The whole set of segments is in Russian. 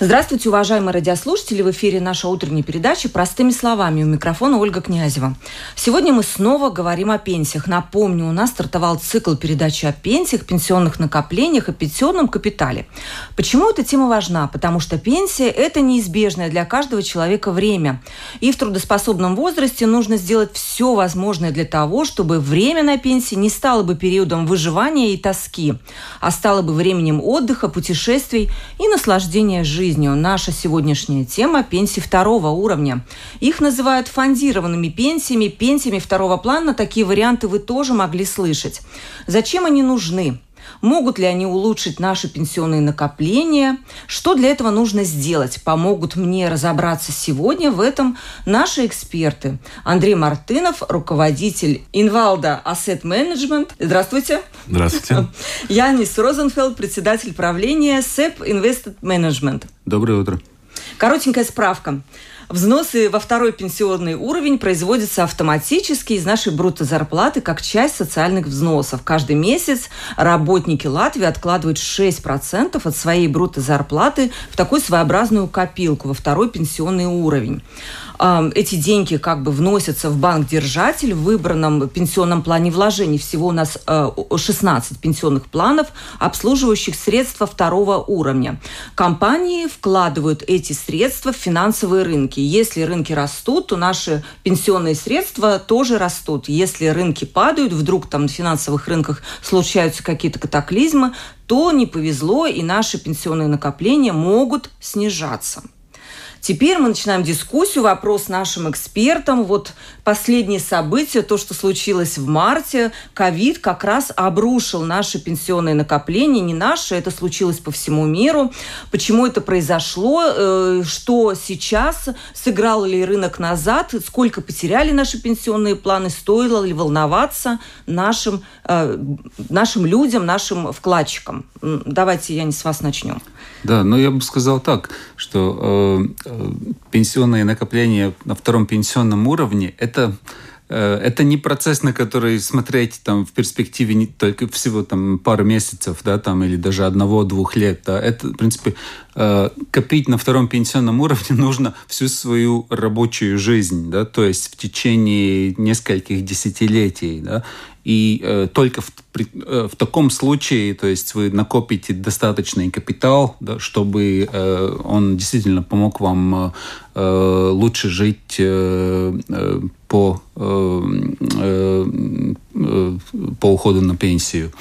Здравствуйте, уважаемые радиослушатели! В эфире наша утренняя передача «Простыми словами». У микрофона Ольга Князева. Сегодня мы снова говорим о пенсиях. Напомню, у нас стартовал цикл передачи о пенсиях, пенсионных накоплениях и пенсионном капитале. Почему эта тема важна? Потому что пенсия – это неизбежное для каждого человека время. И в трудоспособном возрасте нужно сделать все возможное для того, чтобы время на пенсии не стало бы периодом выживания и тоски, а стало бы временем отдыха, путешествий и наслаждения жизнью жизнью. Наша сегодняшняя тема – пенсии второго уровня. Их называют фондированными пенсиями, пенсиями второго плана. Такие варианты вы тоже могли слышать. Зачем они нужны? Могут ли они улучшить наши пенсионные накопления? Что для этого нужно сделать? Помогут мне разобраться сегодня в этом наши эксперты. Андрей Мартынов, руководитель Инвалда Asset Management. Здравствуйте. Здравствуйте. Янис Розенфелд, председатель правления SEP Invested Management. Доброе утро. Коротенькая справка. Взносы во второй пенсионный уровень производятся автоматически из нашей бруто зарплаты как часть социальных взносов. Каждый месяц работники Латвии откладывают 6% от своей бруто зарплаты в такую своеобразную копилку во второй пенсионный уровень эти деньги как бы вносятся в банк-держатель в выбранном пенсионном плане вложений. Всего у нас 16 э, пенсионных планов, обслуживающих средства второго уровня. Компании вкладывают эти средства в финансовые рынки. Если рынки растут, то наши пенсионные средства тоже растут. Если рынки падают, вдруг там на финансовых рынках случаются какие-то катаклизмы, то не повезло, и наши пенсионные накопления могут снижаться. Теперь мы начинаем дискуссию, вопрос нашим экспертам. Вот последние события, то, что случилось в марте, ковид как раз обрушил наши пенсионные накопления, не наши, это случилось по всему миру. Почему это произошло, э, что сейчас, сыграл ли рынок назад, сколько потеряли наши пенсионные планы, стоило ли волноваться нашим, э, нашим людям, нашим вкладчикам. Давайте, я не с вас начнем. Да, но я бы сказал так, что э, пенсионные накопления на втором пенсионном уровне это э, это не процесс, на который смотреть там в перспективе не только всего там пару месяцев, да, там или даже одного-двух лет. Да. Это, в принципе, э, копить на втором пенсионном уровне нужно всю свою рабочую жизнь, да, то есть в течение нескольких десятилетий, да. И э, только в, при, э, в таком случае, то есть вы накопите достаточный капитал, да, чтобы э, он действительно помог вам э, э лучше жить э, э, по, э, э, по уходу на пенсию.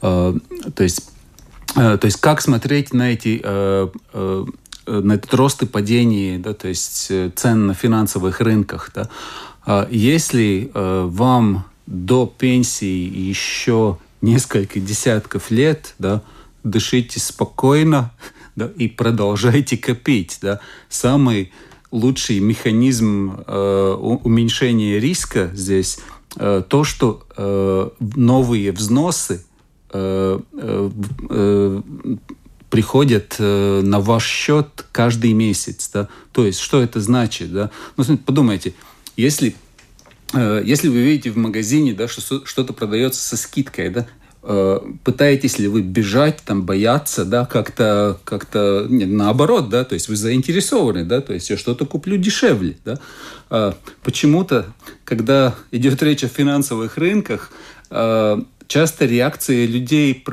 Э, то есть э, то есть как смотреть на эти на этот рост и падение, да, то есть цен на финансовых рынках, да, если вам до пенсии еще несколько десятков лет, да, дышите спокойно да, и продолжайте копить. Да. Самый лучший механизм э, уменьшения риска здесь э, то, что э, новые взносы э, э, э, приходят э, на ваш счет каждый месяц. Да? То есть, что это значит? Да? Ну, подумайте, если если вы видите в магазине, да, что что-то продается со скидкой, да, э, пытаетесь ли вы бежать, там, бояться, да, как-то, как-то, нет, наоборот, да, то есть вы заинтересованы, да, то есть я что-то куплю дешевле, да. А почему-то, когда идет речь о финансовых рынках, э, часто реакции людей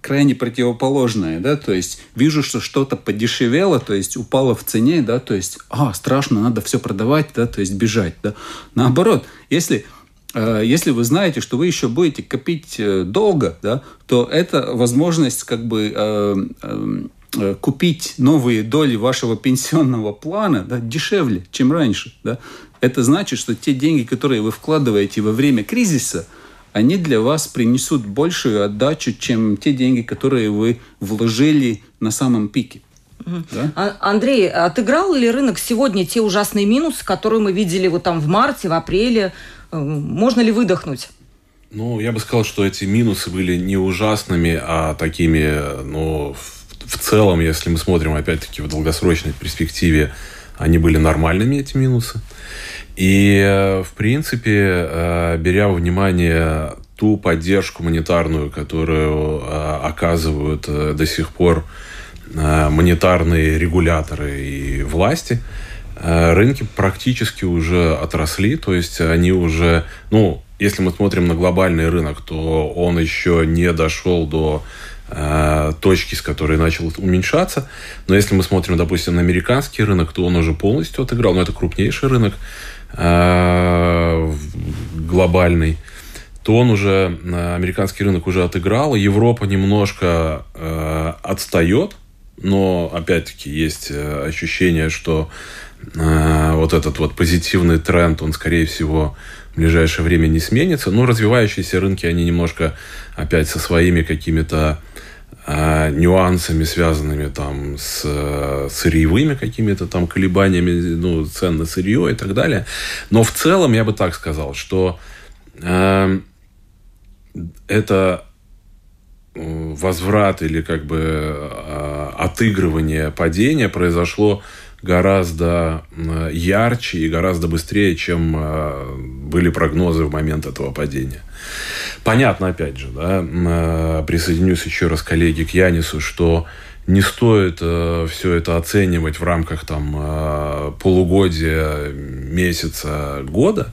крайне противоположное, да, то есть вижу, что что-то подешевело, то есть упало в цене, да, то есть, а, страшно, надо все продавать, да, то есть бежать, да. Наоборот, если э, если вы знаете, что вы еще будете копить э, долго, да, то это возможность как бы э, э, купить новые доли вашего пенсионного плана да, дешевле, чем раньше. Да. Это значит, что те деньги, которые вы вкладываете во время кризиса – они для вас принесут большую отдачу, чем те деньги, которые вы вложили на самом пике. Да? А, Андрей, отыграл ли рынок сегодня те ужасные минусы, которые мы видели вот там в марте, в апреле? Э, можно ли выдохнуть? Ну, я бы сказал, что эти минусы были не ужасными, а такими, ну, в целом, если мы смотрим, опять-таки, в долгосрочной перспективе, они были нормальными, эти минусы. И, э, в принципе, беря во внимание ту поддержку монетарную, которую оказывают до сих пор монетарные регуляторы и власти, рынки практически уже отросли, то есть они уже, ну, если мы смотрим на глобальный рынок, то он еще не дошел до э, точки, с которой начал уменьшаться. Но если мы смотрим, допустим, на американский рынок, то он уже полностью отыграл. Но это крупнейший рынок э, глобальный то он уже, э, американский рынок уже отыграл. Европа немножко э, отстает, но опять-таки есть э, ощущение, что вот этот вот позитивный тренд, он, скорее всего, в ближайшее время не сменится. Но развивающиеся рынки, они немножко опять со своими какими-то нюансами, связанными там с э, сырьевыми какими-то там колебаниями, ну, цен на сырье и так далее. Но в целом я бы так сказал, что э, это возврат или как бы э, отыгрывание падения произошло гораздо ярче и гораздо быстрее, чем э, были прогнозы в момент этого падения. Понятно, опять же, да, э, присоединюсь еще раз коллеги к Янису, что не стоит э, все это оценивать в рамках там полугодия, месяца, года.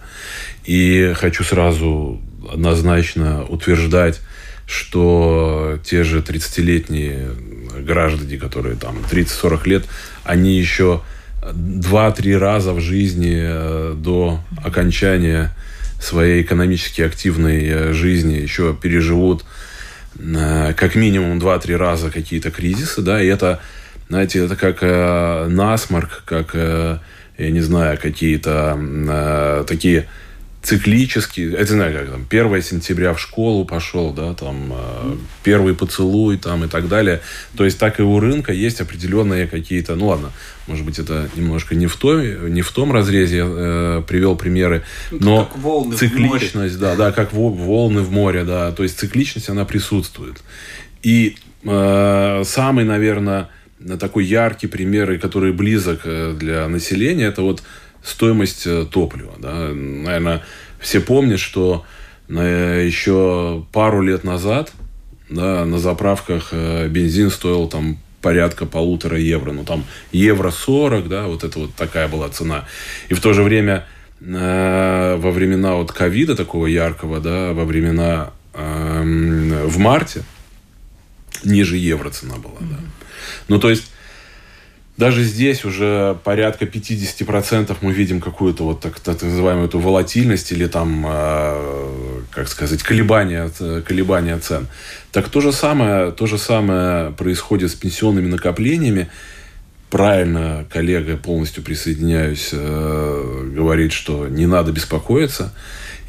И хочу сразу однозначно утверждать, что те же 30-летние граждане, которые там 30-40 лет, они еще 2-3 раза в жизни э, до окончания своей экономически активной э, жизни еще переживут э, как минимум 2-3 раза какие-то кризисы, да, и это, знаете, это как насморк, как, я не знаю, какие-то такие циклически, это знаю, как там, 1 сентября в школу пошел, да, там, э, первый поцелуй, там, и так далее. То есть, так и у рынка есть определенные какие-то, ну, ладно, может быть, это немножко не в, той, не в том разрезе я э, привел примеры, ну, но как волны цикличность, да, да, как волны в море, да, то есть, цикличность, она присутствует. И э, самый, наверное, такой яркий пример, который близок э, для населения, это вот стоимость э, топлива. Да. Наверное, все помнят, что еще пару лет назад да, на заправках э, бензин стоил там порядка полутора евро. Ну, там евро 40, да, вот это вот такая была цена. И в то же время э, во времена вот ковида такого яркого, да, во времена э, в марте ниже евро цена была, да. Ну, то есть даже здесь уже порядка 50% мы видим какую-то вот так, так называемую эту волатильность или там, э, как сказать, колебания, колебания цен. Так то же, самое, то же самое происходит с пенсионными накоплениями. Правильно коллега, полностью присоединяюсь, э, говорит, что не надо беспокоиться.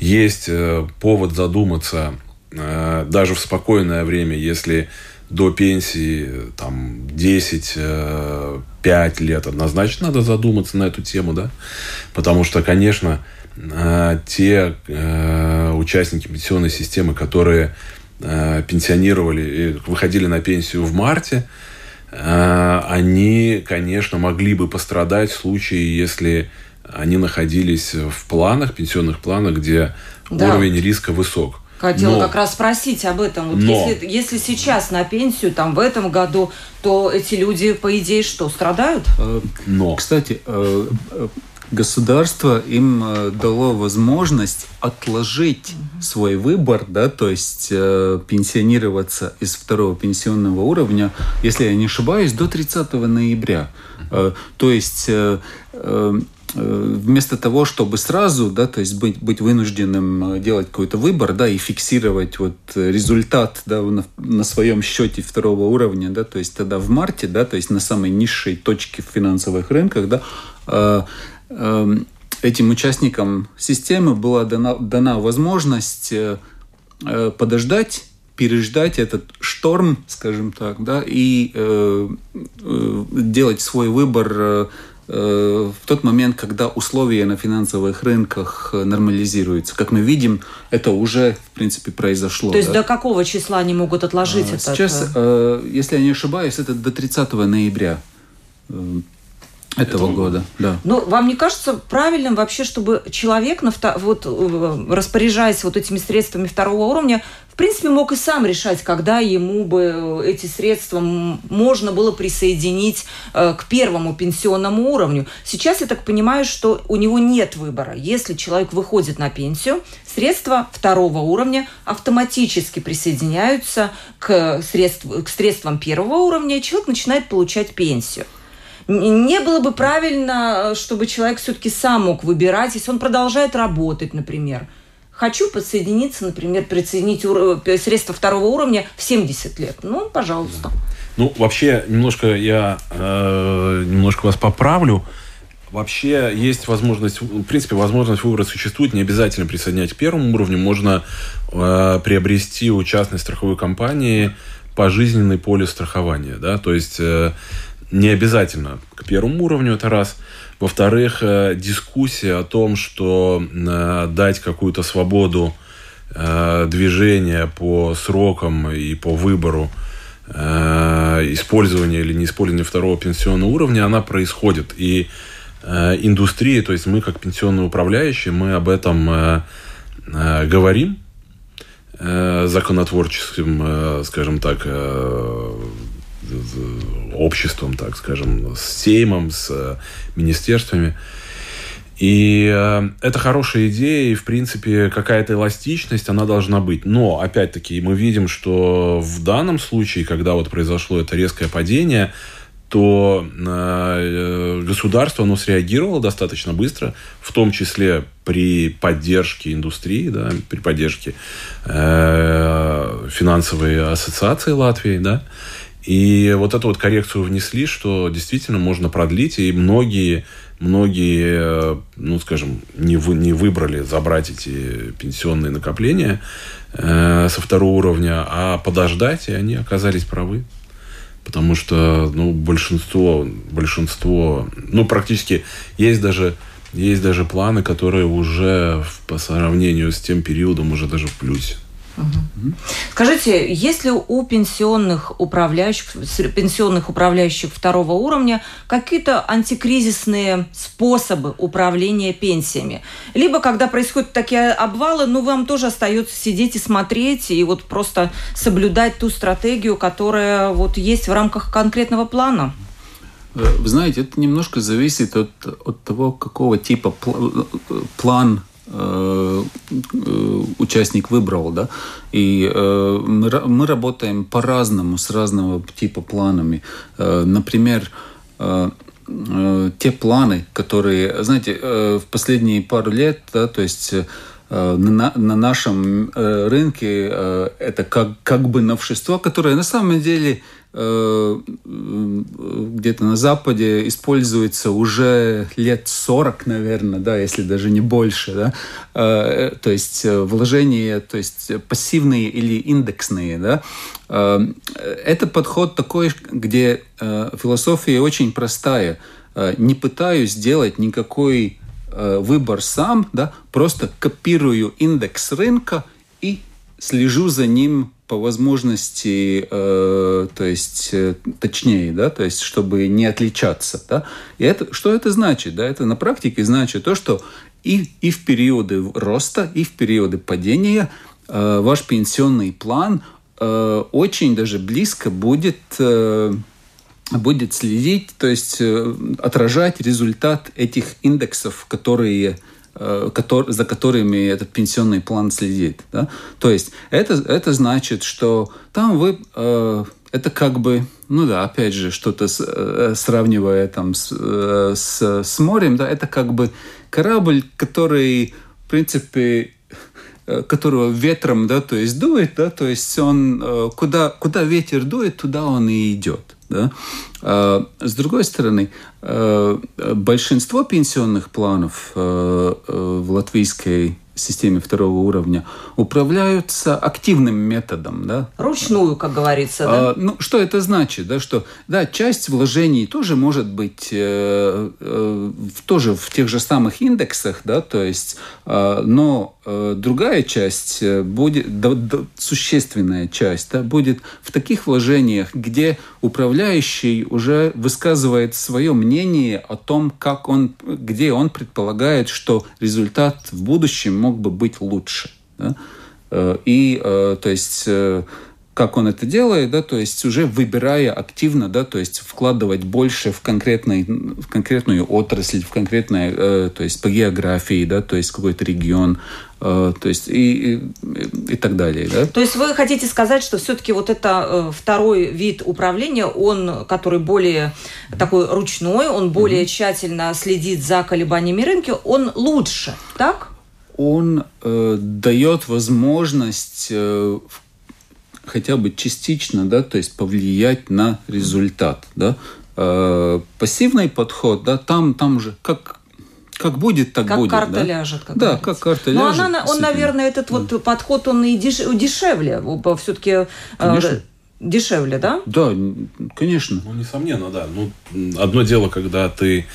Есть э, повод задуматься э, даже в спокойное время, если до пенсии там 10 5 лет однозначно надо задуматься на эту тему, да, потому что, конечно, э, те э, участники пенсионной системы, которые э, пенсионировали, выходили на пенсию в марте, они, конечно, могли бы пострадать в случае, если они находились в планах, пенсионных планах, где да. уровень риска высок. Хотела но, как раз спросить об этом. Вот но, если, если сейчас на пенсию, там, в этом году, то эти люди, по идее, что, страдают? Э, но. Кстати, э, э, государство им дало возможность отложить угу. свой выбор, да, то есть пенсионироваться из второго пенсионного уровня, если я не ошибаюсь, до 30 ноября. То есть Э, вместо того, чтобы сразу, да, то есть быть, быть вынужденным э, делать какой-то выбор, да, и фиксировать вот результат, да, на, на своем счете второго уровня, да, то есть тогда в марте, да, то есть на самой низшей точке в финансовых рынках, да, э, э, этим участникам системы была дана, дана возможность э, э подождать переждать этот шторм, скажем так, да, и э, э, делать свой выбор в тот момент, когда условия на финансовых рынках нормализируются. Как мы видим, это уже, в принципе, произошло. То есть да? до какого числа они могут отложить а, это? Сейчас, если я не ошибаюсь, это до 30 ноября этого Это... года, да. Ну, вам не кажется правильным вообще, чтобы человек, на, вот, э, распоряжаясь вот этими средствами второго уровня, в принципе, мог и сам решать, когда ему бы эти средства можно было присоединить э, к первому пенсионному уровню. Сейчас я так понимаю, что у него нет выбора. Если человек выходит на пенсию, средства второго уровня автоматически присоединяются к, средств, к средствам первого уровня, и человек начинает получать пенсию. Не было бы правильно, чтобы человек все-таки сам мог выбирать, если он продолжает работать, например. Хочу подсоединиться, например, присоединить средства второго уровня в 70 лет. Ну, пожалуйста. Ну, вообще, немножко я э, немножко вас поправлю. Вообще есть возможность, в принципе, возможность выбора существует, не обязательно присоединять к первому уровню, можно э, приобрести у частной страховой компании пожизненный полис страхования, да, то есть э, не обязательно к первому уровню, это раз. Во-вторых, э, дискуссия о том, что э, дать какую-то свободу э, движения по срокам и по выбору использования или не использования второго пенсионного уровня, она происходит. И индустрия, то есть мы как пенсионные управляющие, мы об этом говорим законотворческим, скажем так, обществом, так скажем, с Сеймом, с э, министерствами. И э, это хорошая идея, и, в принципе, какая-то эластичность, она должна быть. Но, опять-таки, мы видим, что в данном случае, когда вот произошло это резкое падение, то э, государство, оно среагировало достаточно быстро, в том числе при поддержке индустрии, да, при поддержке э, финансовой ассоциации Латвии, да, и вот эту вот коррекцию внесли, что действительно можно продлить, и многие, многие, ну, скажем, не, вы, не выбрали забрать эти пенсионные накопления э, со второго уровня, а подождать, и они оказались правы. Потому что, ну, большинство, большинство, ну, практически есть даже, есть даже планы, которые уже по сравнению с тем периодом уже даже в плюсе. Угу. Скажите, если у пенсионных управляющих, пенсионных управляющих второго уровня какие-то антикризисные способы управления пенсиями? Либо, когда происходят такие обвалы, ну, вам тоже остается сидеть и смотреть, и вот просто соблюдать ту стратегию, которая вот есть в рамках конкретного плана? Э, вы знаете, это немножко зависит от, от того, какого типа пл- э, план участник выбрал, да, и э, мы, работаем по-разному, с разного типа планами. Э, например, э, э, те планы, которые, знаете, э, в последние пару лет, да, то есть э, на, на нашем э, рынке э, это как, как бы новшество, которое на самом деле Э, где-то на Западе используется уже лет 40, наверное, да, если даже не больше, да, э, то есть э, вложения, то есть пассивные или индексные, да, это подход такой, где философия очень простая. Не пытаюсь сделать никакой выбор сам, да, просто копирую индекс рынка и слежу за ним по возможности, э, то есть э, точнее, да, то есть чтобы не отличаться, да. И это что это значит, да? Это на практике значит то, что и и в периоды роста, и в периоды падения э, ваш пенсионный план э, очень даже близко будет э, будет следить, то есть э, отражать результат этих индексов, которые Э, за которыми этот пенсионный план следит. Да? То есть это, это значит, что там вы... Э, это как бы, ну да, опять же, что-то э, сравнивая там с, с, с морем, да, это как бы корабль, который, в принципе, которого ветром, да, то есть дует, да, то есть он куда, куда ветер дует, туда он и идет. Да? А, с другой стороны, а, большинство пенсионных планов а, в латвийской системе второго уровня управляются активным методом. Да? Ручную, как говорится. Да? А, ну, что это значит? Да, что да, часть вложений тоже может быть э, э, тоже в тех же самых индексах, да, то есть, э, но э, другая часть э, будет, да, да, существенная часть, да, будет в таких вложениях, где управляющий уже высказывает свое мнение о том, как он, где он предполагает, что результат в будущем мог бы быть лучше. Да? Э, и, э, то есть, э, как он это делает, да, то есть уже выбирая активно, да, то есть вкладывать больше в, конкретный, в конкретную отрасль, в конкретное, э, то есть по географии, да, то есть какой-то регион, э, то есть и, и, и так далее, да. То есть вы хотите сказать, что все-таки вот это второй вид управления, он, который более такой ручной, он более mm-hmm. тщательно следит за колебаниями рынка, он лучше, так? Он э, дает возможность э, хотя бы частично, да, то есть повлиять на результат, да. Э, пассивный подход, да, там, там же как как будет, так как будет. Карта да? ляжет. Как да, говорится. как карта Но ляжет. Она, он, наверное, этот да. вот подход, он и деш, дешевле. Все-таки э. Дешевле, да? Да, конечно. Ну, несомненно, да. Ну, одно дело, когда ты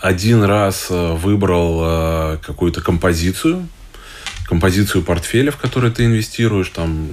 один раз э, выбрал какую-то композицию, композицию портфеля, в который ты инвестируешь, там,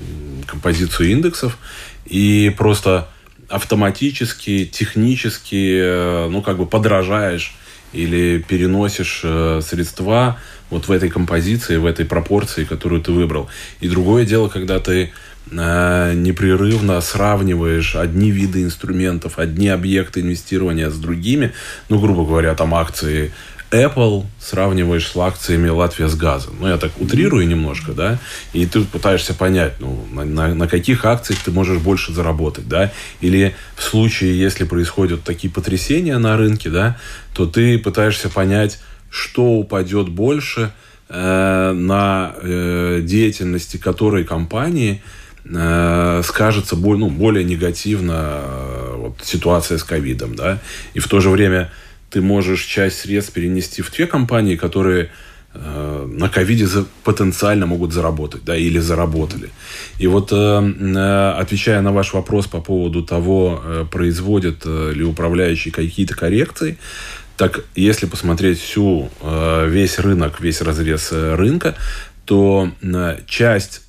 композицию индексов, и просто автоматически, технически, э, ну, как бы подражаешь или переносишь э, средства вот в этой композиции, в этой пропорции, которую ты выбрал. И другое дело, когда ты э, непрерывно сравниваешь одни виды инструментов, одни объекты инвестирования с другими, ну, грубо говоря, там акции Apple сравниваешь с акциями Латвия с газом. Ну, я так утрирую немножко, да, и ты пытаешься понять, ну, на, на, на каких акциях ты можешь больше заработать, да, или в случае, если происходят такие потрясения на рынке, да, то ты пытаешься понять, что упадет больше э, на э, деятельности которой компании э, скажется более, ну, более негативно э, вот, ситуация с ковидом, да, и в то же время ты можешь часть средств перенести в те компании, которые э, на ковиде потенциально могут заработать, да, или заработали. И вот, э, э, отвечая на ваш вопрос по поводу того, э, производят э, ли управляющие какие-то коррекции, так если посмотреть всю, э, весь рынок, весь разрез э, рынка, то э, часть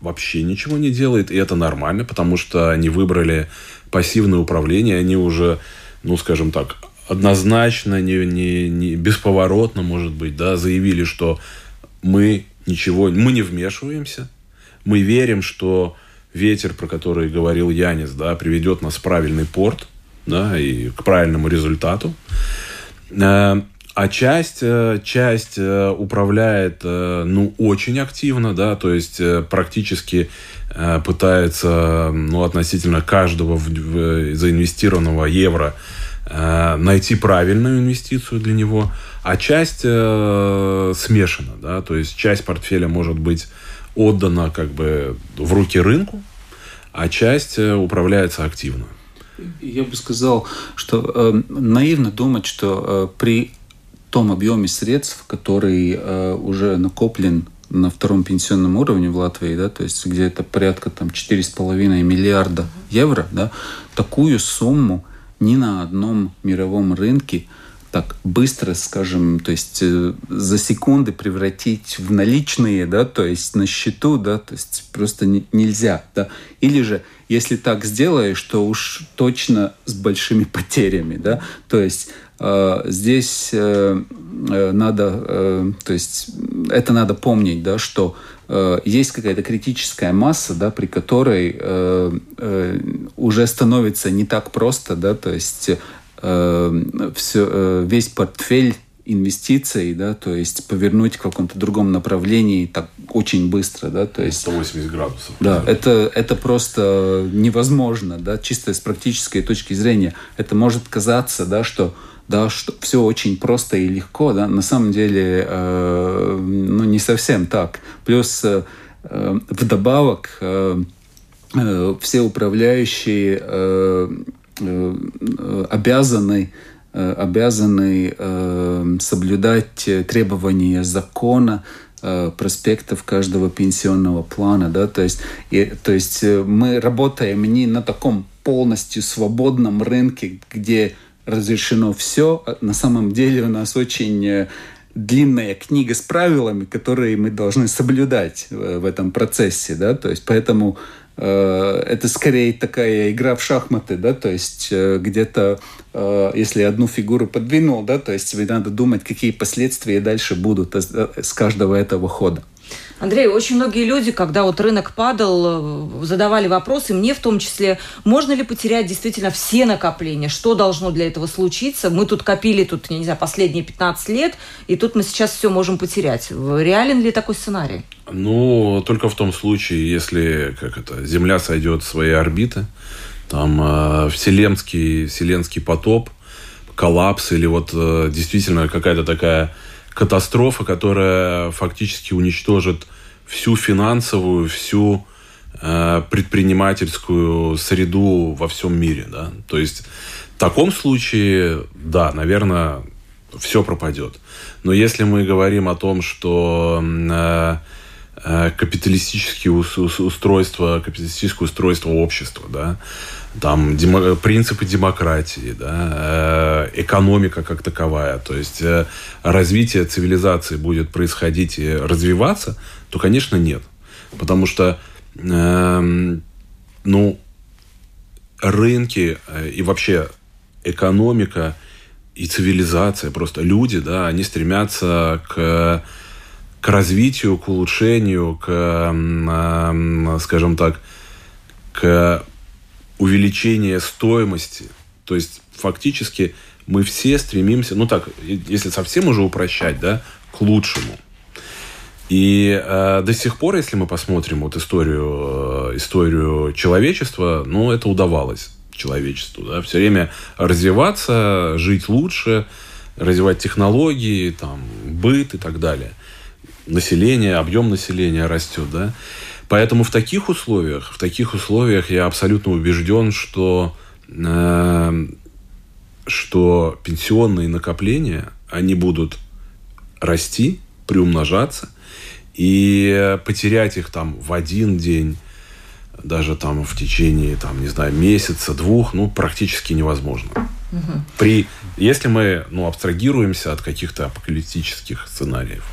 вообще ничего не делает, и это нормально, потому что они выбрали пассивное управление, они уже, ну, скажем так, однозначно, не, не, не бесповоротно, может быть, да, заявили, что мы ничего, мы не вмешиваемся, мы верим, что ветер, про который говорил Янис, да, приведет нас в правильный порт, да, и к правильному результату. Э, а часть, э, часть э, управляет, ну, очень активно, да, то есть практически пытается, ну, относительно каждого заинвестированного евро Э, найти правильную инвестицию для него, а часть э, смешана, да, то есть часть портфеля может быть отдана как бы в руки рынку, а часть э, управляется активно. Я бы сказал, что э, наивно думать, что э, при том объеме средств, который э, уже накоплен на втором пенсионном уровне в Латвии, да, то есть где это порядка там 4,5 миллиарда евро, да, такую сумму ни на одном мировом рынке так быстро, скажем, то есть э, за секунды превратить в наличные, да, то есть на счету, да, то есть просто не, нельзя, да. Или же, если так сделаешь, то уж точно с большими потерями, да. То есть здесь э, э, надо, э, то есть это надо помнить, да, что Э, есть какая-то критическая масса, да, при которой э, э, уже становится не так просто, да, то есть э, все, э, весь портфель инвестиций, да, то есть повернуть в каком-то другом направлении так очень быстро, да, то есть 180 градусов. Да, это это просто невозможно, да, чисто с практической точки зрения. Это может казаться, да, что да, что все очень просто и легко, да, на самом деле, э, ну, не совсем так. Плюс э, э вдобавок э, э, все управляющие э, э, обязаны обязаны э, соблюдать требования закона, э, проспектов каждого пенсионного плана, да, то есть, и, то есть э, мы работаем не на таком полностью свободном рынке, где разрешено все. На самом деле у нас очень э, длинная книга с правилами, которые мы должны соблюдать в этом процессе, да, то есть поэтому э, это скорее такая игра в шахматы, да, то есть э, где-то, э, если одну фигуру подвинул, да, то есть тебе надо думать, какие последствия дальше будут с каждого этого хода. Андрей, очень многие люди, когда вот рынок падал, э, задавали вопросы, мне в том числе, можно ли потерять действительно все накопления, что должно для этого случиться. Мы тут копили, тут, я не знаю, последние 15 лет, и тут мы сейчас все можем потерять. Реален ли такой сценарий? Ну, только в том случае, если как это, Земля сойдет с своей орбиты, там э, вселенский, вселенский потоп, коллапс или вот э, действительно какая-то такая катастрофа, которая фактически уничтожит всю финансовую, всю э, предпринимательскую среду во всем мире. Да? То есть в таком случае, да, наверное, все пропадет. Но если мы говорим о том, что э, э, капиталистические устройства, капиталистическое устройство общества, да, там демо, принципы демократии, да, э, экономика как таковая, то есть э, развитие цивилизации будет происходить и развиваться, то, конечно, нет. Потому что, э, ну, рынки э, и вообще экономика и цивилизация, просто люди, да, они стремятся к, к развитию, к улучшению, к, э, скажем так, к увеличение стоимости. То есть фактически мы все стремимся, ну так, если совсем уже упрощать, да, к лучшему. И э, до сих пор, если мы посмотрим вот историю, э, историю человечества, ну, это удавалось человечеству, да, все время развиваться, жить лучше, развивать технологии, там, быт и так далее. Население, объем населения растет, да. Поэтому в таких условиях, в таких условиях я абсолютно убежден, что, э, что пенсионные накопления, они будут расти, приумножаться, и потерять их там в один день, даже там в течение, там, не знаю, месяца, двух, ну, практически невозможно. Угу. При, если мы ну, абстрагируемся от каких-то апокалиптических сценариев.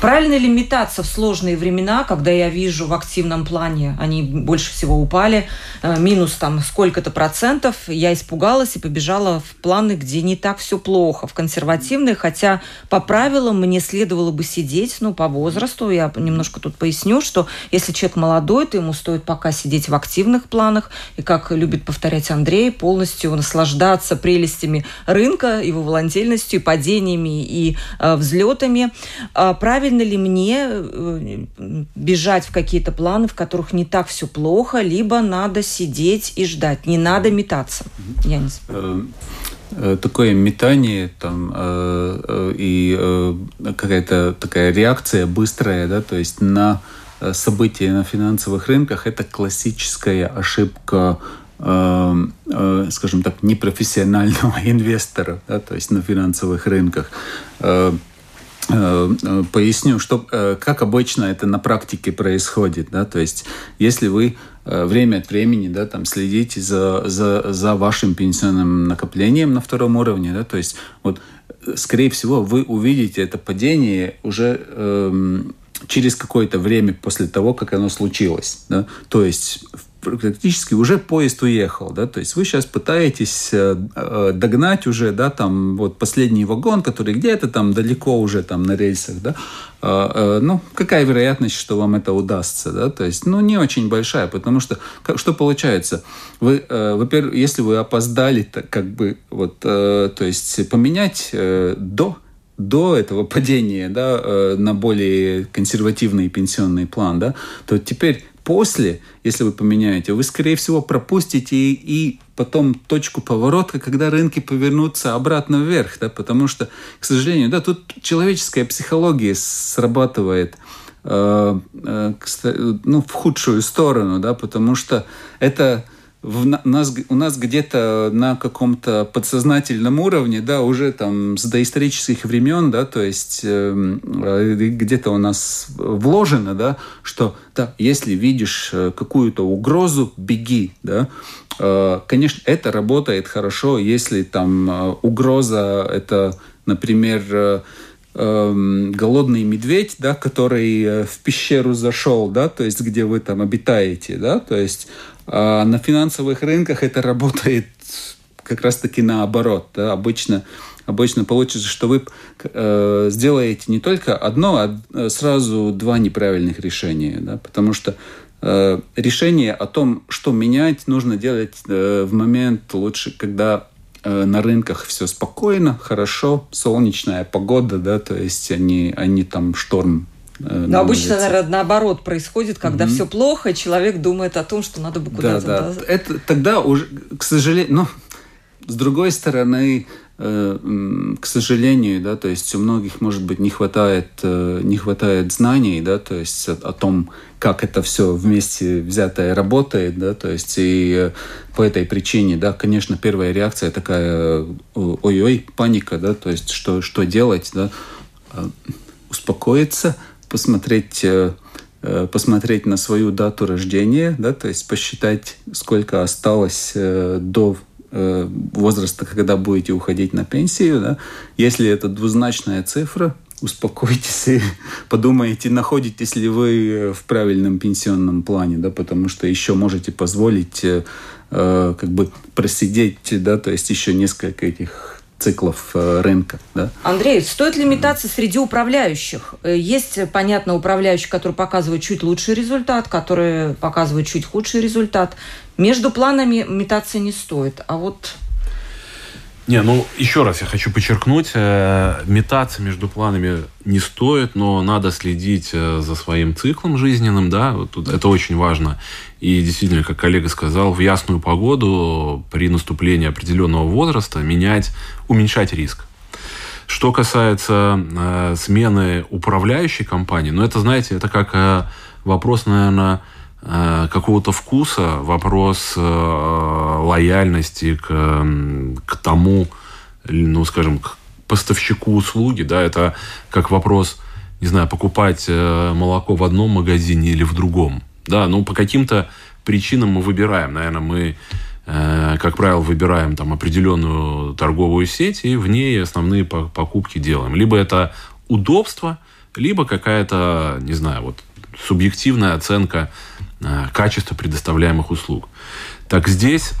Правильно ли метаться в сложные времена, когда я вижу в активном плане, они больше всего упали, э, минус там сколько-то процентов, я испугалась и побежала в планы, где не так все плохо, в консервативные, хотя по правилам мне следовало бы сидеть, ну, по возрасту, я немножко тут поясню, что если человек молодой, то ему стоит пока сидеть в активных планах, и, как любит повторять Андрей, полностью наслаждаться прелестями рынка, его волатильностью, падениями и э, взлетами. А правильно ли мне э, бежать в какие-то планы, в которых не так все плохо, либо надо сидеть и ждать, не надо метаться? Я не э, э, такое метание там и какая-то такая реакция быстрая, да, то есть на события на финансовых рынках это классическая ошибка скажем так, непрофессионального инвестора, да, то есть на финансовых рынках. Э, э, поясню, что, э, как обычно это на практике происходит. Да? То есть, если вы время от времени да, там, следите за, за, за вашим пенсионным накоплением на втором уровне, да, то есть, вот, скорее всего, вы увидите это падение уже эм, через какое-то время после того, как оно случилось. Да? То есть, практически уже поезд уехал, да, то есть вы сейчас пытаетесь э, э, догнать уже, да, там вот последний вагон, который где-то там далеко уже там на рельсах, да, э, ну, какая вероятность, что вам это удастся, да, то есть, ну, не очень большая, потому что, как, что получается, вы, во-первых, если вы опоздали, так как бы, вот, то есть поменять до до этого падения да, на более консервативный пенсионный план, да, то теперь после, если вы поменяете, вы, скорее всего, пропустите и, и потом точку поворота, когда рынки повернутся обратно вверх, да, потому что, к сожалению, да, тут человеческая психология срабатывает э, э, ну, в худшую сторону, да, потому что это в нас, у нас где-то на каком-то подсознательном уровне, да, уже там с доисторических времен, да, то есть эм, э, где-то у нас вложено, да, что, да, если видишь э, какую-то угрозу, беги, да. Э, конечно, это работает хорошо, если там э, угроза это, например, э, эм, голодный медведь, да, который в пещеру зашел, да, то есть где вы там обитаете, да, то есть на финансовых рынках это работает как раз-таки наоборот. Да? Обычно, обычно получится, что вы э, сделаете не только одно, а э, сразу два неправильных решения. Да? Потому что э, решение о том, что менять, нужно делать э, в момент лучше, когда э, на рынках все спокойно, хорошо, солнечная погода, да, то есть они, они там шторм Но обычно, наверное, наоборот происходит, когда угу. все плохо, человек думает о том, что надо бы куда-то... Да, да. Это тогда уже, к сожалению... Ну, с другой стороны, э, к сожалению, да, то есть у многих, может быть, не хватает, э, не хватает знаний, да, то есть о, о том, как это все вместе взятое работает, да, то есть и по этой причине, да, конечно, первая реакция такая, ой-ой, паника, да, то есть что, что делать, да, успокоиться – посмотреть э, э, посмотреть на свою дату рождения, да, то есть посчитать, сколько осталось э, до возраста, когда будете уходить на пенсию. Да. Если это двузначная цифра, успокойтесь и подумайте, находитесь ли вы в правильном пенсионном плане, да, потому что еще можете позволить как бы просидеть, да, то есть еще несколько этих циклов э, рынка. Да? Андрей, стоит ли метаться среди управляющих? Э, есть, понятно, управляющие, которые показывают чуть лучший результат, которые показывают чуть худший результат. Между планами метаться не стоит. А вот не, ну еще раз я хочу подчеркнуть, э, метаться между планами не стоит, но надо следить э, за своим циклом жизненным, да, вот тут это очень важно. И действительно, как коллега сказал, в ясную погоду при наступлении определенного возраста менять, уменьшать риск. Что касается э, смены управляющей компании, ну это, знаете, это как э, вопрос, наверное, Э, какого-то вкуса, вопрос э, лояльности к, к тому, ну, скажем, к поставщику услуги, да, это как вопрос, не знаю, покупать э, молоко в одном магазине или в другом. Да, ну, по каким-то причинам мы выбираем. Наверное, мы, как правило, выбираем там определенную торговую сеть и в ней основные покупки делаем. Либо это удобство, либо какая-то, не знаю, вот субъективная оценка Э, качество предоставляемых услуг. Так здесь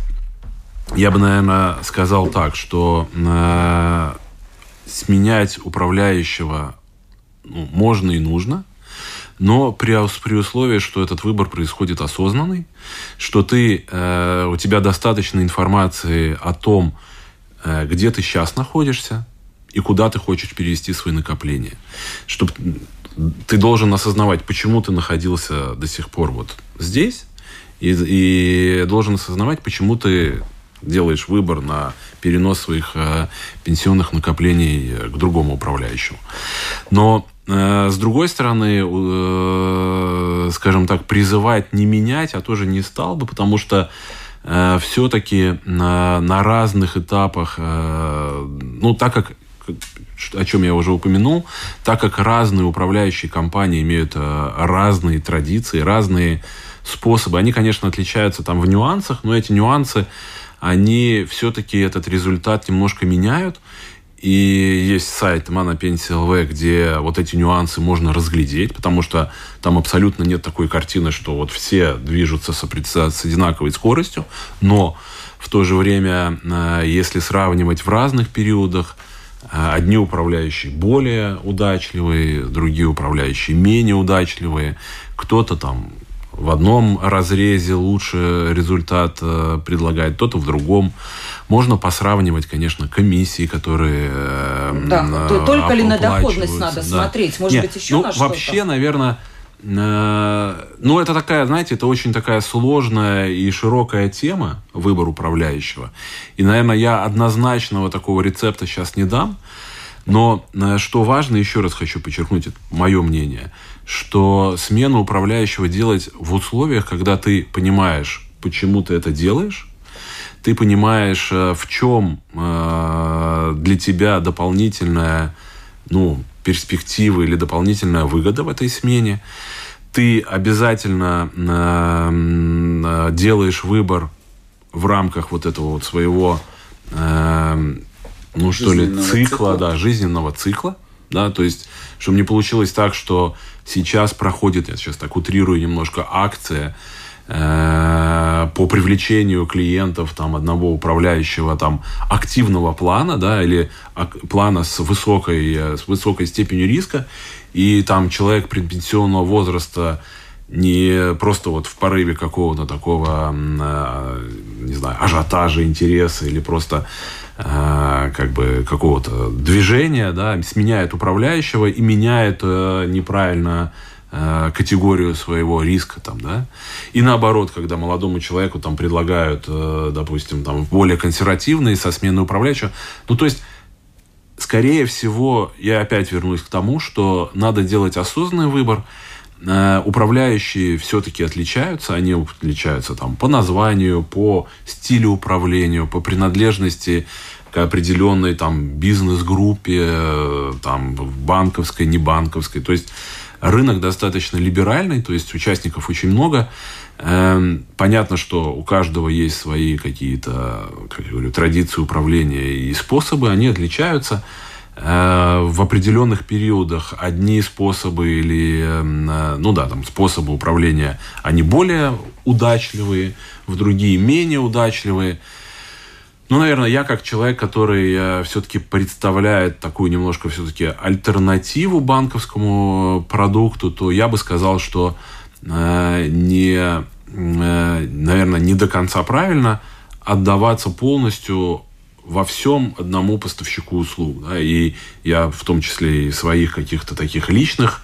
я бы, наверное, сказал так, что э, сменять управляющего ну, можно и нужно, но при, при условии, что этот выбор происходит осознанный, что ты, э, у тебя достаточно информации о том, э, где ты сейчас находишься и куда ты хочешь перевести свои накопления. Чтобы ты должен осознавать, почему ты находился до сих пор вот здесь, и, и должен осознавать, почему ты делаешь выбор на перенос своих э, пенсионных накоплений к другому управляющему. Но с другой стороны, э, скажем так, призывать не менять, а тоже не стал бы, потому что э, все-таки на, разных этапах, э, ну так как о чем я уже упомянул, так как разные управляющие компании имеют э, разные традиции, разные способы, они, конечно, отличаются там в нюансах, но эти нюансы, они все-таки этот результат немножко меняют. И есть сайт Пенсия ЛВ, где вот эти нюансы можно разглядеть, потому что там абсолютно нет такой картины, что вот все движутся с, с одинаковой скоростью, но в то же время, э, если сравнивать в разных периодах, а, одни управляющие более удачливые, другие управляющие менее удачливые. Кто-то там в одном разрезе лучше результат э, предлагает, кто-то в другом. Можно посравнивать, конечно, комиссии, которые э, да, только ли на доходность надо да. смотреть, может Нет, быть еще ну, на что-то. Вообще, наверное, Э, ну, это такая, знаете, это очень такая сложная и широкая тема, выбор управляющего. И, наверное, я однозначного такого рецепта сейчас не дам. Но что важно, еще раз хочу подчеркнуть, это мое мнение, что смену управляющего делать в условиях, когда ты понимаешь, почему ты это делаешь, ты понимаешь, э, в чем э, для тебя дополнительная ну, перспектива или дополнительная выгода в этой смене. Ты обязательно э, делаешь выбор в рамках вот этого вот своего ну что ли, цикла, цикла, да, жизненного цикла, да, то есть, чтобы не получилось так, что сейчас проходит, я сейчас так утрирую немножко, акция, Э, по привлечению клиентов там, одного управляющего там, активного плана да, или плана с высокой, э, с высокой степенью риска, и там человек предпенсионного возраста не просто вот в порыве какого-то такого, э, не знаю, ажиотажа, интереса или просто как бы какого-то движения, да, сменяет управляющего и меняет неправильно Э, категорию своего риска там, да, и наоборот, когда молодому человеку там предлагают, э, допустим, там более консервативные со сменой управляющего, ну то есть скорее всего я опять вернусь к тому, что надо делать осознанный выбор. Э, управляющие все-таки отличаются, они отличаются там по названию, по стилю управления, по принадлежности к определенной там бизнес-группе, там банковской, не банковской, то есть Рынок достаточно либеральный, то есть участников очень много. Эм, понятно, что у каждого есть свои какие-то, как я говорю, традиции управления и способы, они отличаются. Э, в определенных периодах одни способы или, эм, э, ну да, там способы управления, они более удачливые, в другие менее удачливые. Ну, наверное, я как человек, который э, все-таки представляет такую немножко все-таки альтернативу банковскому продукту, то я бы сказал, что не, наверное, не до конца правильно отдаваться полностью во всем одному поставщику услуг. Да, и я в том числе и своих каких-то таких личных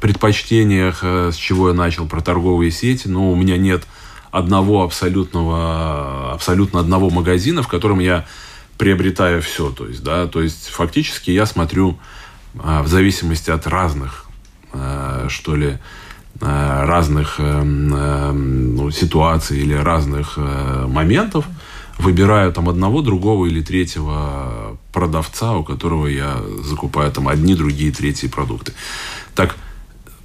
предпочтениях, э, с чего я начал про торговые сети, но у меня нет одного абсолютного, абсолютно одного магазина, в котором я приобретаю все. То есть, да, то есть фактически я смотрю а, в зависимости от разных, а, что ли, разных э, ну, ситуаций или разных э, моментов, выбираю там одного, другого или третьего продавца, у которого я закупаю там одни, другие, третьи продукты. Так,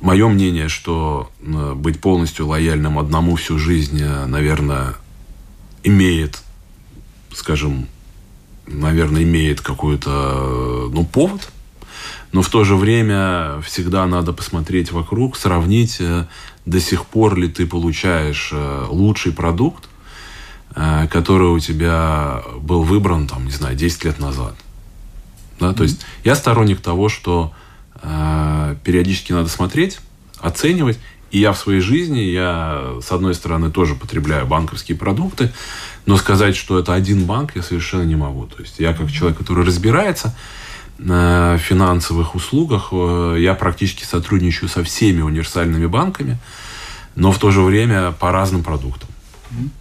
Мое мнение, что э, быть полностью лояльным одному всю жизнь, э, наверное, имеет, скажем, наверное, имеет какой-то, ну, повод. Но в то же время всегда надо посмотреть вокруг, сравнить, э, до сих пор ли ты получаешь лучший продукт, который у тебя был выбран, там, не знаю, 10 лет назад. Да? Mm-hmm. То есть я сторонник того, что а, периодически надо смотреть, оценивать. И я в своей жизни, я, с одной стороны, тоже потребляю банковские продукты, но сказать, что это один банк, я совершенно не могу. То есть я как человек, который разбирается на финансовых услугах, э, я практически сотрудничаю со всеми универсальными банками, но в то же время по разным продуктам.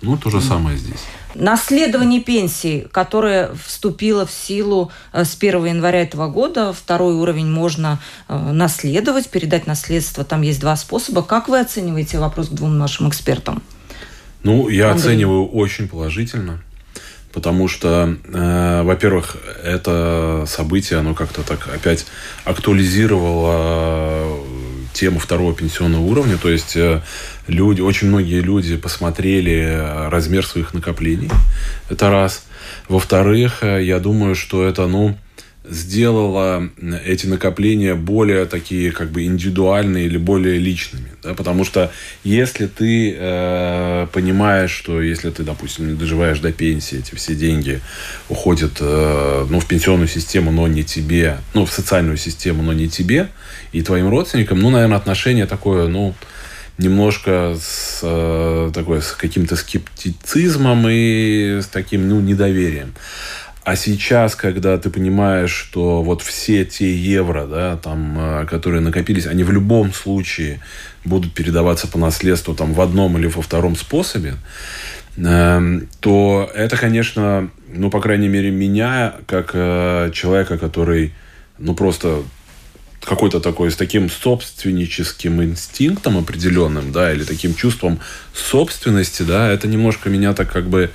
Ну, то же самое здесь. Наследование пенсии, которое вступило в силу э, с 1 января этого года, второй уровень можно э, наследовать, передать наследство. Там есть два способа. Как вы оцениваете вопрос к двум нашим экспертам? Ну, я Андрей. оцениваю очень положительно. Потому что, э, во-первых, это событие, оно как-то так опять актуализировало тему второго пенсионного уровня. То есть э, люди, очень многие люди посмотрели размер своих накоплений. Это раз. Во-вторых, э, я думаю, что это, ну, сделала эти накопления более такие как бы индивидуальные или более личными. Да? Потому что если ты э, понимаешь, что если ты, допустим, не доживаешь до пенсии, эти все деньги уходят э, ну, в пенсионную систему, но не тебе, ну, в социальную систему, но не тебе и твоим родственникам, ну, наверное, отношение такое, ну, немножко с, э, такое, с каким-то скептицизмом и с таким, ну, недоверием. А сейчас, когда ты понимаешь, что вот все те евро, да, там, э, которые накопились, они в любом случае будут передаваться по наследству там, в одном или во втором способе, эм, то это, конечно, ну, по крайней мере, меня, как э, человека, который, ну, просто какой-то такой, с таким собственническим инстинктом определенным, да, или таким чувством собственности, да, это немножко меня так как бы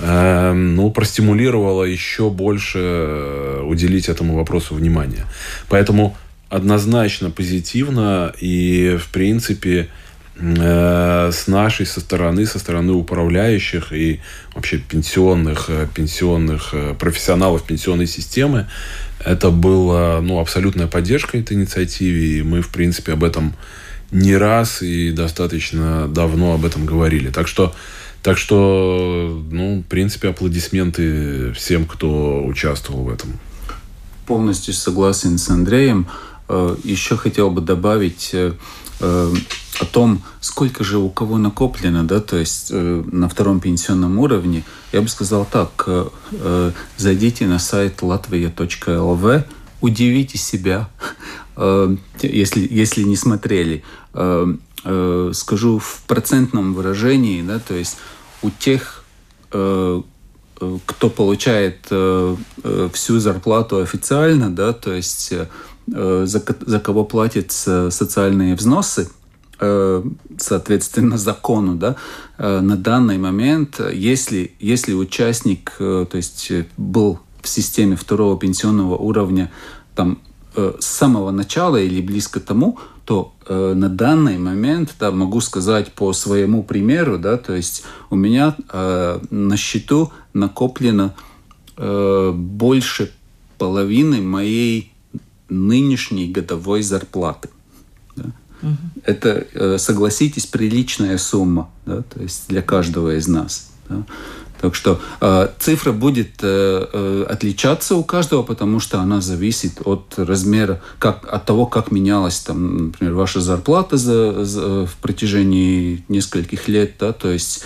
ну, простимулировало еще больше э, уделить этому вопросу внимания. Поэтому однозначно позитивно и, в принципе, э, с нашей со стороны, со стороны управляющих и вообще пенсионных, э, пенсионных профессионалов пенсионной системы, это была ну, абсолютная поддержка этой инициативе, и мы, в принципе, об этом не раз и достаточно давно об этом говорили. Так что, так что ну, в принципе, аплодисменты всем, кто участвовал в этом. Полностью согласен с Андреем. Э, еще хотел бы добавить э, э, о том, сколько же у кого накоплено, да, то есть на втором пенсионном уровне, я бы сказал так, зайдите на сайт latvia.lv, удивите себя, если, если не смотрели. Скажу в процентном выражении, да, то есть у тех, кто получает всю зарплату официально, да, то есть Э, за, за кого платятся социальные взносы, э, соответственно, закону, да, э, на данный момент, если, если участник, то есть был в системе второго пенсионного уровня там с самого начала или близко тому, то э, на данный момент, да, могу сказать по своему примеру, да, то есть у меня э, на счету накоплено э, больше половины моей нынешней годовой зарплаты. Да? Угу. Это, э, согласитесь, приличная сумма, да? то есть для каждого из нас. Да? Так что э, цифра будет э, э, отличаться у каждого, потому что она зависит от размера, как, от того, как менялась, там, например, ваша зарплата за, за, в протяжении нескольких лет, да, то есть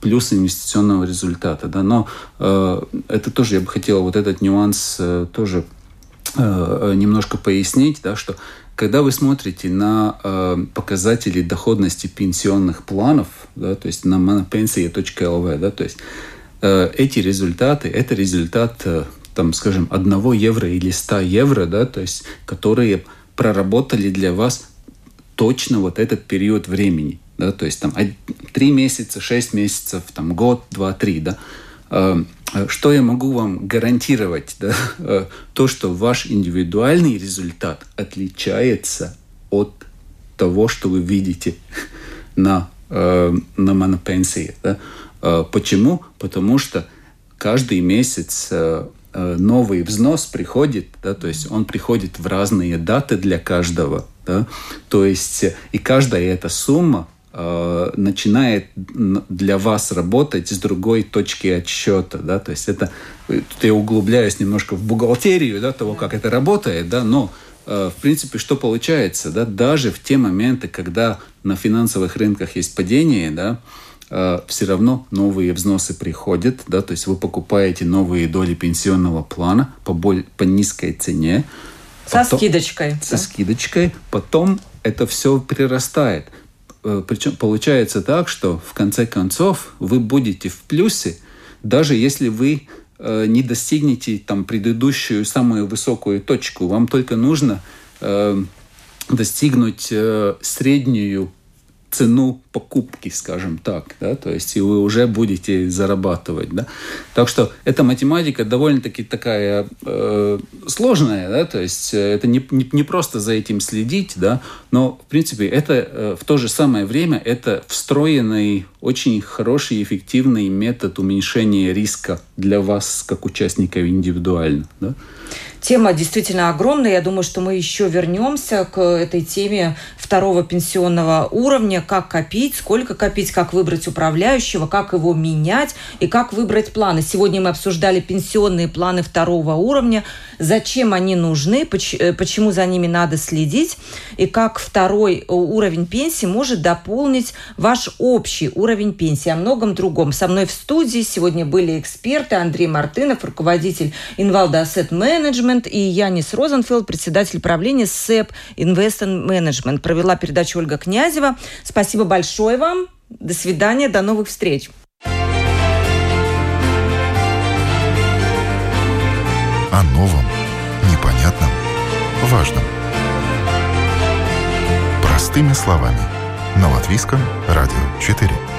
плюс инвестиционного результата. Да. Но э, это тоже, я бы хотел вот этот нюанс э, тоже Э, немножко пояснить, да, что когда вы смотрите на э, показатели доходности пенсионных планов, да, то есть на monopensia.lv, да, то есть э, эти результаты, это результат, э, там, скажем, 1 евро или 100 евро, да, то есть которые проработали для вас точно вот этот период времени. Да, то есть там 3 месяца, 6 месяцев, там, год, 2, 3, да. Э, что я могу вам гарантировать? Да? Э, то, что ваш индивидуальный результат отличается от того, что вы видите на, э, на монопенсии. Да? Почему? Потому что каждый месяц новый взнос приходит, да, то есть он приходит в разные даты для каждого, да, то есть и каждая эта сумма Э, начинает для вас работать с другой точки отсчета, да, то есть это, тут я углубляюсь немножко в бухгалтерию, да, того, как это работает, да, но э, в принципе, что получается, да, даже в те моменты, когда на финансовых рынках есть падение, да, э, все равно новые взносы приходят, да, то есть вы покупаете новые доли пенсионного плана по, боль, по низкой цене. Со потом, скидочкой. Со да. скидочкой. Потом это все прирастает. Э, Причем получается так, что в конце концов вы будете в плюсе, даже если вы э, не достигнете там предыдущую самую высокую точку. Вам только нужно э, достигнуть среднюю цену покупки, скажем так, да, то есть и вы уже будете зарабатывать, да. Так что эта математика довольно-таки такая э, сложная, да, то есть э, это не, не, не просто за этим следить, да, но в принципе это э, в то же самое время это встроенный очень хороший эффективный метод уменьшения риска для вас как участника индивидуально, да. Тема действительно огромная. Я думаю, что мы еще вернемся к этой теме второго пенсионного уровня. Как копить, сколько копить, как выбрать управляющего, как его менять и как выбрать планы. Сегодня мы обсуждали пенсионные планы второго уровня. Зачем они нужны, э, почему за ними надо следить и как второй уровень пенсии может дополнить ваш общий уровень пенсии. О многом другом. Со мной в студии сегодня были эксперты Андрей Мартынов, руководитель Инвалда Asset Management, Management и Янис Розенфелд, председатель правления СЭП Investment Management. Провела передачу Ольга Князева. Спасибо большое вам. До свидания, до новых встреч. О новом, непонятном, важном. Простыми словами. На Латвийском радио 4.